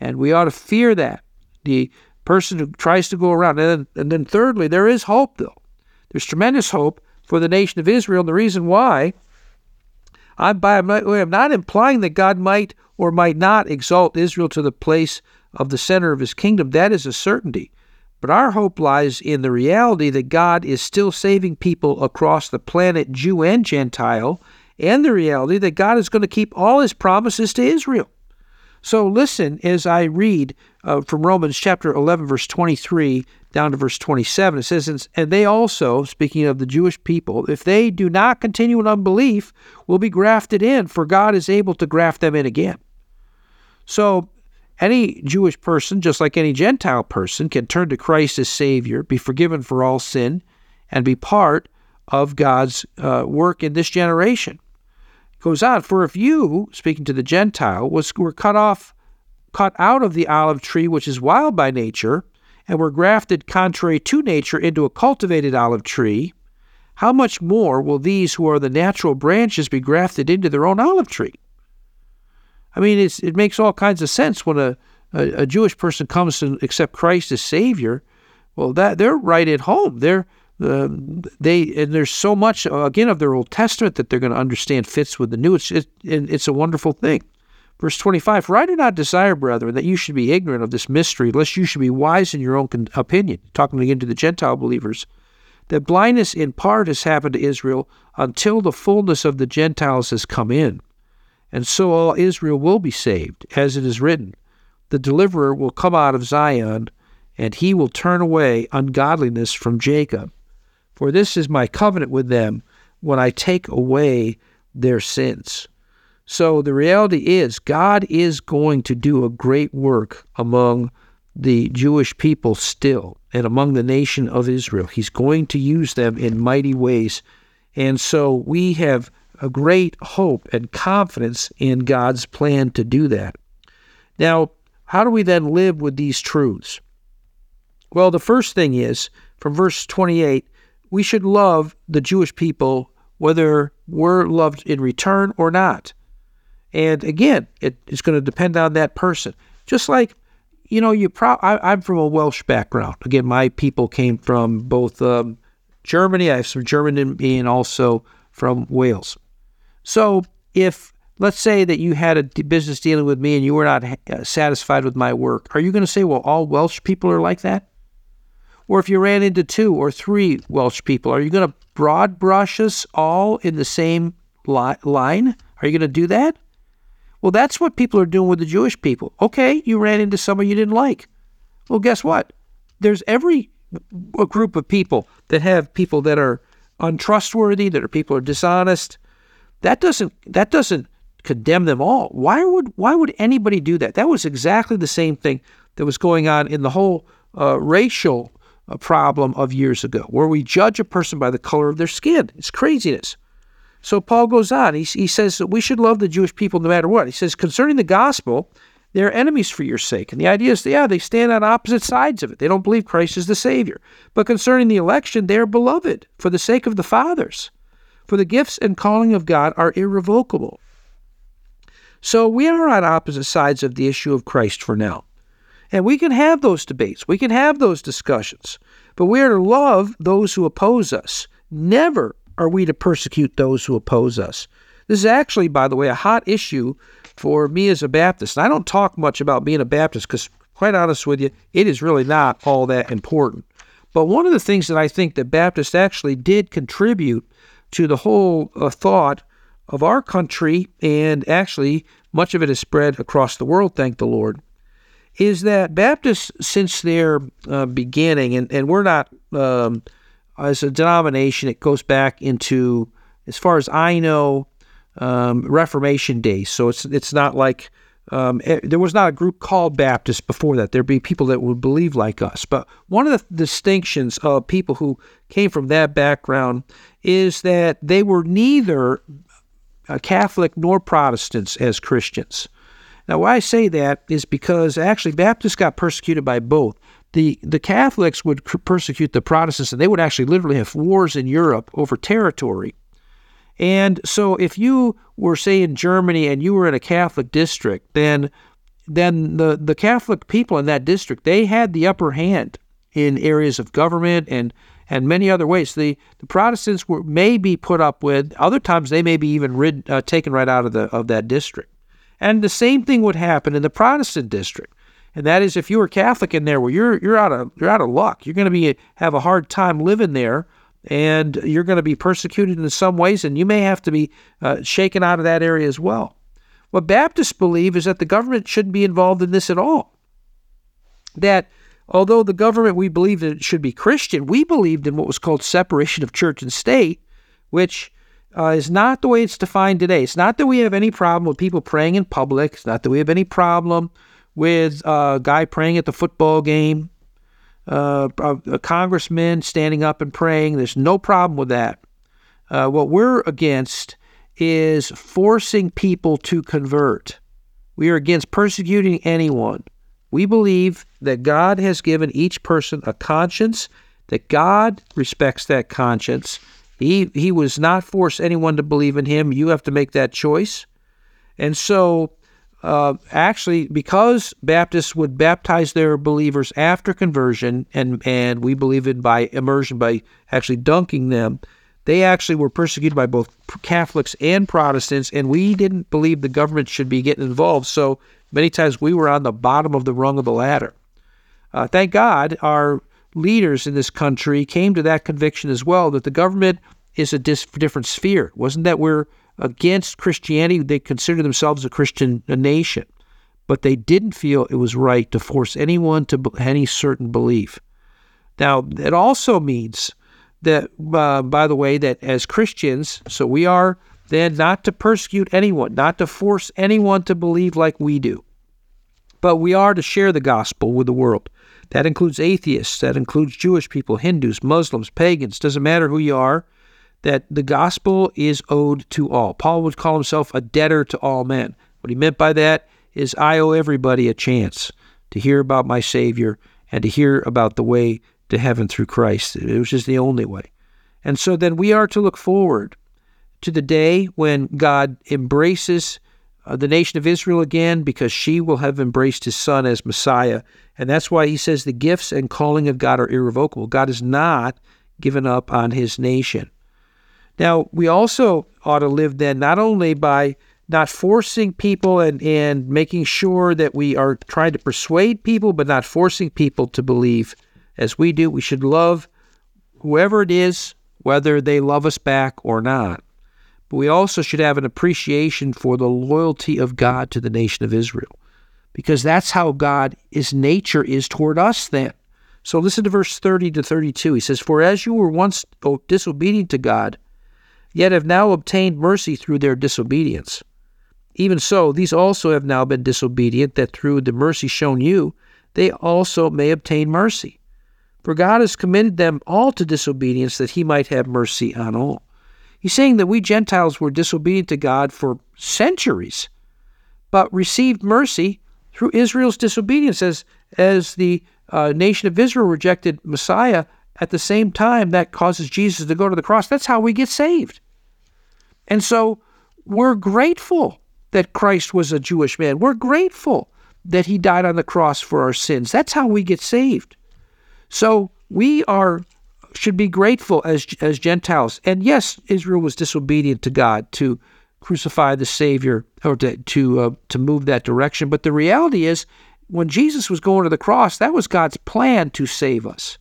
And we ought to fear that. The person who tries to go around. And then, and then thirdly, there is hope, though. There's tremendous hope for the nation of Israel. And the reason why, I'm, by, I'm not implying that God might or might not exalt Israel to the place of the center of his kingdom. That is a certainty. But our hope lies in the reality that God is still saving people across the planet, Jew and Gentile, and the reality that God is going to keep all his promises to Israel. So listen as I read uh, from Romans chapter 11, verse 23 down to verse 27. It says, And they also, speaking of the Jewish people, if they do not continue in unbelief, will be grafted in, for God is able to graft them in again. So any Jewish person, just like any Gentile person, can turn to Christ as Savior, be forgiven for all sin, and be part of God's uh, work in this generation. It goes on, for if you, speaking to the Gentile, was were cut off, cut out of the olive tree which is wild by nature, and were grafted contrary to nature into a cultivated olive tree, how much more will these who are the natural branches be grafted into their own olive tree? I mean, it makes all kinds of sense when a, a, a, Jewish person comes to accept Christ as Savior. Well, that they're right at home. They're uh, they and there's so much again of their Old Testament that they're going to understand fits with the New. It's it, it's a wonderful thing. Verse 25, For I do not desire, brethren, that you should be ignorant of this mystery, lest you should be wise in your own con- opinion. Talking again to the Gentile believers, that blindness in part has happened to Israel until the fullness of the Gentiles has come in. And so all Israel will be saved, as it is written The deliverer will come out of Zion, and he will turn away ungodliness from Jacob. For this is my covenant with them when I take away their sins. So the reality is, God is going to do a great work among the Jewish people still and among the nation of Israel. He's going to use them in mighty ways. And so we have a great hope and confidence in God's plan to do that. Now, how do we then live with these truths? Well, the first thing is from verse 28 we should love the Jewish people whether we're loved in return or not. And again, it is going to depend on that person. Just like, you know, you pro- I, am from a Welsh background. Again, my people came from both um, Germany. I have some German in me, and also from Wales. So if let's say that you had a business dealing with me and you were not uh, satisfied with my work, are you going to say, well, all Welsh people are like that? Or if you ran into two or three Welsh people, are you going to broad brush us all in the same li- line? Are you going to do that? Well, that's what people are doing with the Jewish people. Okay, you ran into someone you didn't like. Well, guess what? There's every group of people that have people that are untrustworthy, that are people are dishonest, that doesn't that doesn't condemn them all. Why would why would anybody do that? That was exactly the same thing that was going on in the whole uh, racial uh, problem of years ago, where we judge a person by the color of their skin. It's craziness. So Paul goes on. He, he says that we should love the Jewish people no matter what. He says concerning the gospel, they're enemies for your sake. And the idea is, yeah, they stand on opposite sides of it. They don't believe Christ is the Savior. But concerning the election, they are beloved for the sake of the fathers for the gifts and calling of God are irrevocable. So we are on opposite sides of the issue of Christ for now. And we can have those debates, we can have those discussions, but we are to love those who oppose us. Never are we to persecute those who oppose us. This is actually, by the way, a hot issue for me as a Baptist. And I don't talk much about being a Baptist because, quite honest with you, it is really not all that important. But one of the things that I think that Baptists actually did contribute to the whole uh, thought of our country, and actually much of it has spread across the world, thank the Lord, is that Baptists, since their uh, beginning, and, and we're not, um, as a denomination, it goes back into, as far as I know, um, Reformation days. So it's it's not like um, it, there was not a group called Baptists before that. There'd be people that would believe like us. But one of the distinctions of people who came from that background is that they were neither Catholic nor Protestants as Christians. Now, why I say that is because actually Baptists got persecuted by both. The, the Catholics would persecute the Protestants, and they would actually literally have wars in Europe over territory. And so, if you were, say, in Germany and you were in a Catholic district, then then the, the Catholic people in that district they had the upper hand in areas of government and and many other ways. The, the Protestants were may be put up with. Other times they may be even rid, uh, taken right out of the of that district. And the same thing would happen in the Protestant district. And that is, if you were Catholic in there, well, you're you're out of you're out of luck. You're going to be have a hard time living there, and you're going to be persecuted in some ways, and you may have to be uh, shaken out of that area as well. What Baptists believe is that the government shouldn't be involved in this at all. That although the government we believe that it should be Christian, we believed in what was called separation of church and state, which uh, is not the way it's defined today. It's not that we have any problem with people praying in public. It's not that we have any problem with uh, a guy praying at the football game, uh, a congressman standing up and praying. There's no problem with that. Uh, what we're against is forcing people to convert. We are against persecuting anyone. We believe that God has given each person a conscience, that God respects that conscience. He, he was not force anyone to believe in him. You have to make that choice. And so, uh, actually, because Baptists would baptize their believers after conversion, and, and we believe in by immersion, by actually dunking them, they actually were persecuted by both Catholics and Protestants, and we didn't believe the government should be getting involved. So many times we were on the bottom of the rung of the ladder. Uh, thank God our leaders in this country came to that conviction as well that the government is a dis- different sphere. It wasn't that we're against Christianity, they considered themselves a Christian nation, but they didn't feel it was right to force anyone to any certain belief. Now, it also means that, uh, by the way, that as Christians, so we are then not to persecute anyone, not to force anyone to believe like we do, but we are to share the gospel with the world. That includes atheists, that includes Jewish people, Hindus, Muslims, pagans, doesn't matter who you are, that the gospel is owed to all. Paul would call himself a debtor to all men. What he meant by that is I owe everybody a chance to hear about my Savior and to hear about the way to heaven through Christ, which is the only way. And so then we are to look forward to the day when God embraces uh, the nation of Israel again because she will have embraced his son as Messiah. And that's why he says the gifts and calling of God are irrevocable. God has not given up on his nation. Now, we also ought to live then not only by not forcing people and, and making sure that we are trying to persuade people, but not forcing people to believe as we do. We should love whoever it is, whether they love us back or not. But we also should have an appreciation for the loyalty of God to the nation of Israel, because that's how God, his nature is toward us then. So listen to verse 30 to 32. He says, For as you were once disobedient to God, yet have now obtained mercy through their disobedience. Even so, these also have now been disobedient, that through the mercy shown you, they also may obtain mercy. For God has committed them all to disobedience, that he might have mercy on all. He's saying that we Gentiles were disobedient to God for centuries, but received mercy through Israel's disobedience. As, as the uh, nation of Israel rejected Messiah, at the same time, that causes Jesus to go to the cross. That's how we get saved. And so we're grateful that Christ was a Jewish man. We're grateful that he died on the cross for our sins. That's how we get saved. So we are should be grateful as as Gentiles. And yes, Israel was disobedient to God to crucify the Savior or to to uh, to move that direction. But the reality is, when Jesus was going to the cross, that was God's plan to save us.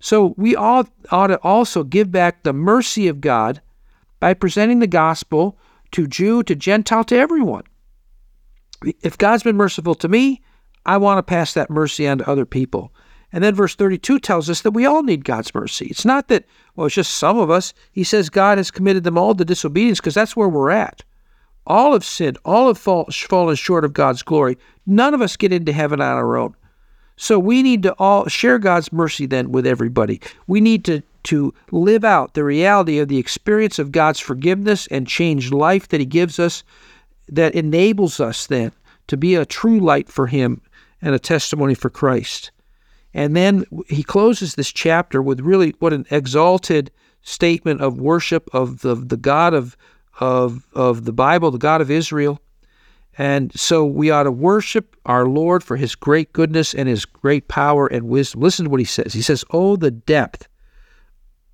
So we all ought to also give back the mercy of God by presenting the gospel to Jew, to Gentile, to everyone. If God's been merciful to me, I want to pass that mercy on to other people. And then verse 32 tells us that we all need God's mercy. It's not that, well, it's just some of us. He says God has committed them all to disobedience because that's where we're at. All have sinned, all have fall, fallen short of God's glory. None of us get into heaven on our own. So we need to all share God's mercy then with everybody. We need to to live out the reality of the experience of God's forgiveness and changed life that He gives us that enables us then to be a true light for Him and a testimony for Christ. And then he closes this chapter with really what an exalted statement of worship of the, the God of, of, of the Bible, the God of Israel. And so we ought to worship our Lord for his great goodness and his great power and wisdom. Listen to what he says. He says, Oh, the depth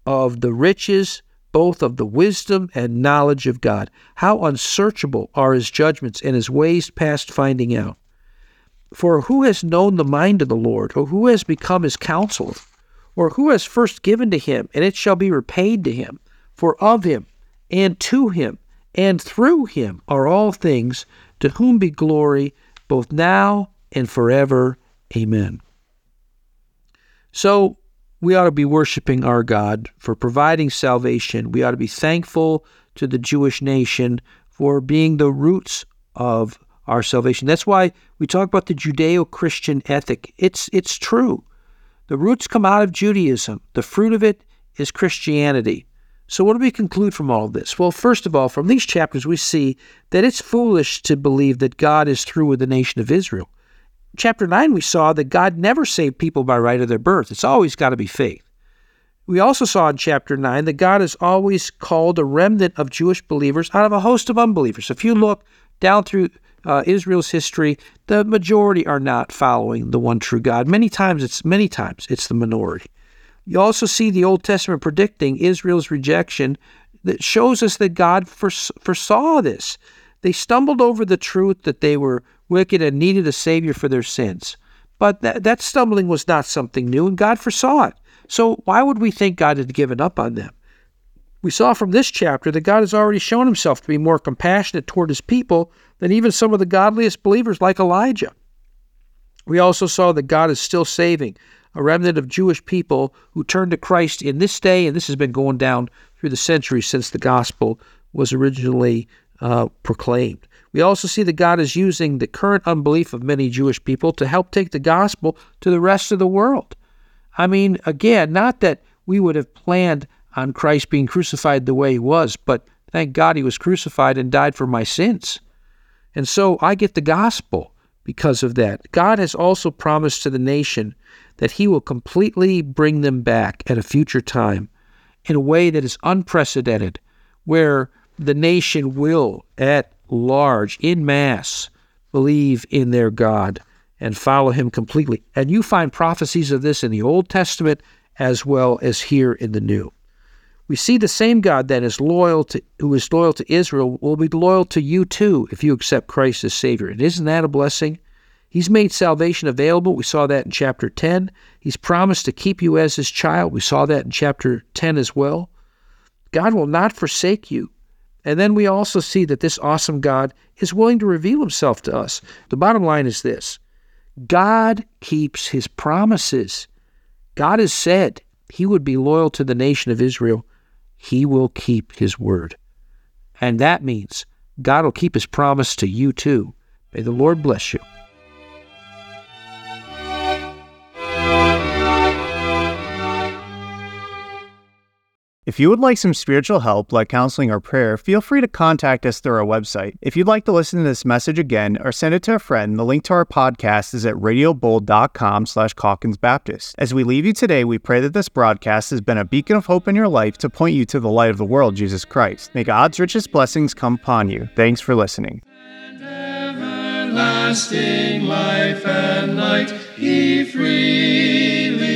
of the riches, both of the wisdom and knowledge of God. How unsearchable are his judgments and his ways past finding out. For who has known the mind of the Lord, or who has become his counselor, or who has first given to him, and it shall be repaid to him? For of him, and to him, and through him are all things, to whom be glory both now and forever. Amen. So we ought to be worshiping our God for providing salvation. We ought to be thankful to the Jewish nation for being the roots of our salvation. That's why we talk about the Judeo-Christian ethic. It's it's true. The roots come out of Judaism. The fruit of it is Christianity. So what do we conclude from all of this? Well, first of all, from these chapters we see that it's foolish to believe that God is through with the nation of Israel chapter 9, we saw that God never saved people by right of their birth. It's always got to be faith. We also saw in chapter 9 that God has always called a remnant of Jewish believers out of a host of unbelievers. If you look down through uh, Israel's history, the majority are not following the one true God. Many times it's many times it's the minority. You also see the Old Testament predicting Israel's rejection that shows us that God foresaw this. They stumbled over the truth that they were wicked and needed a Savior for their sins. But that, that stumbling was not something new, and God foresaw it. So why would we think God had given up on them? We saw from this chapter that God has already shown himself to be more compassionate toward his people than even some of the godliest believers like Elijah. We also saw that God is still saving a remnant of Jewish people who turn to Christ in this day, and this has been going down through the centuries since the gospel was originally uh, proclaimed. We also see that God is using the current unbelief of many Jewish people to help take the gospel to the rest of the world. I mean, again, not that we would have planned on Christ being crucified the way he was, but thank God he was crucified and died for my sins. And so I get the gospel because of that. God has also promised to the nation that he will completely bring them back at a future time in a way that is unprecedented, where the nation will, at large, in mass, believe in their God and follow him completely. And you find prophecies of this in the Old Testament as well as here in the New. We see the same God that is loyal to who is loyal to Israel will be loyal to you too if you accept Christ as Savior. And isn't that a blessing? He's made salvation available. We saw that in chapter 10. He's promised to keep you as his child. We saw that in chapter 10 as well. God will not forsake you. And then we also see that this awesome God is willing to reveal himself to us. The bottom line is this God keeps his promises. God has said he would be loyal to the nation of Israel. He will keep his word. And that means God will keep his promise to you too. May the Lord bless you. If you would like some spiritual help, like counseling or prayer, feel free to contact us through our website. If you'd like to listen to this message again or send it to a friend, the link to our podcast is at radiobold.com slash Calkins Baptist. As we leave you today, we pray that this broadcast has been a beacon of hope in your life to point you to the light of the world, Jesus Christ. May God's richest blessings come upon you. Thanks for listening. everlasting life and light he freely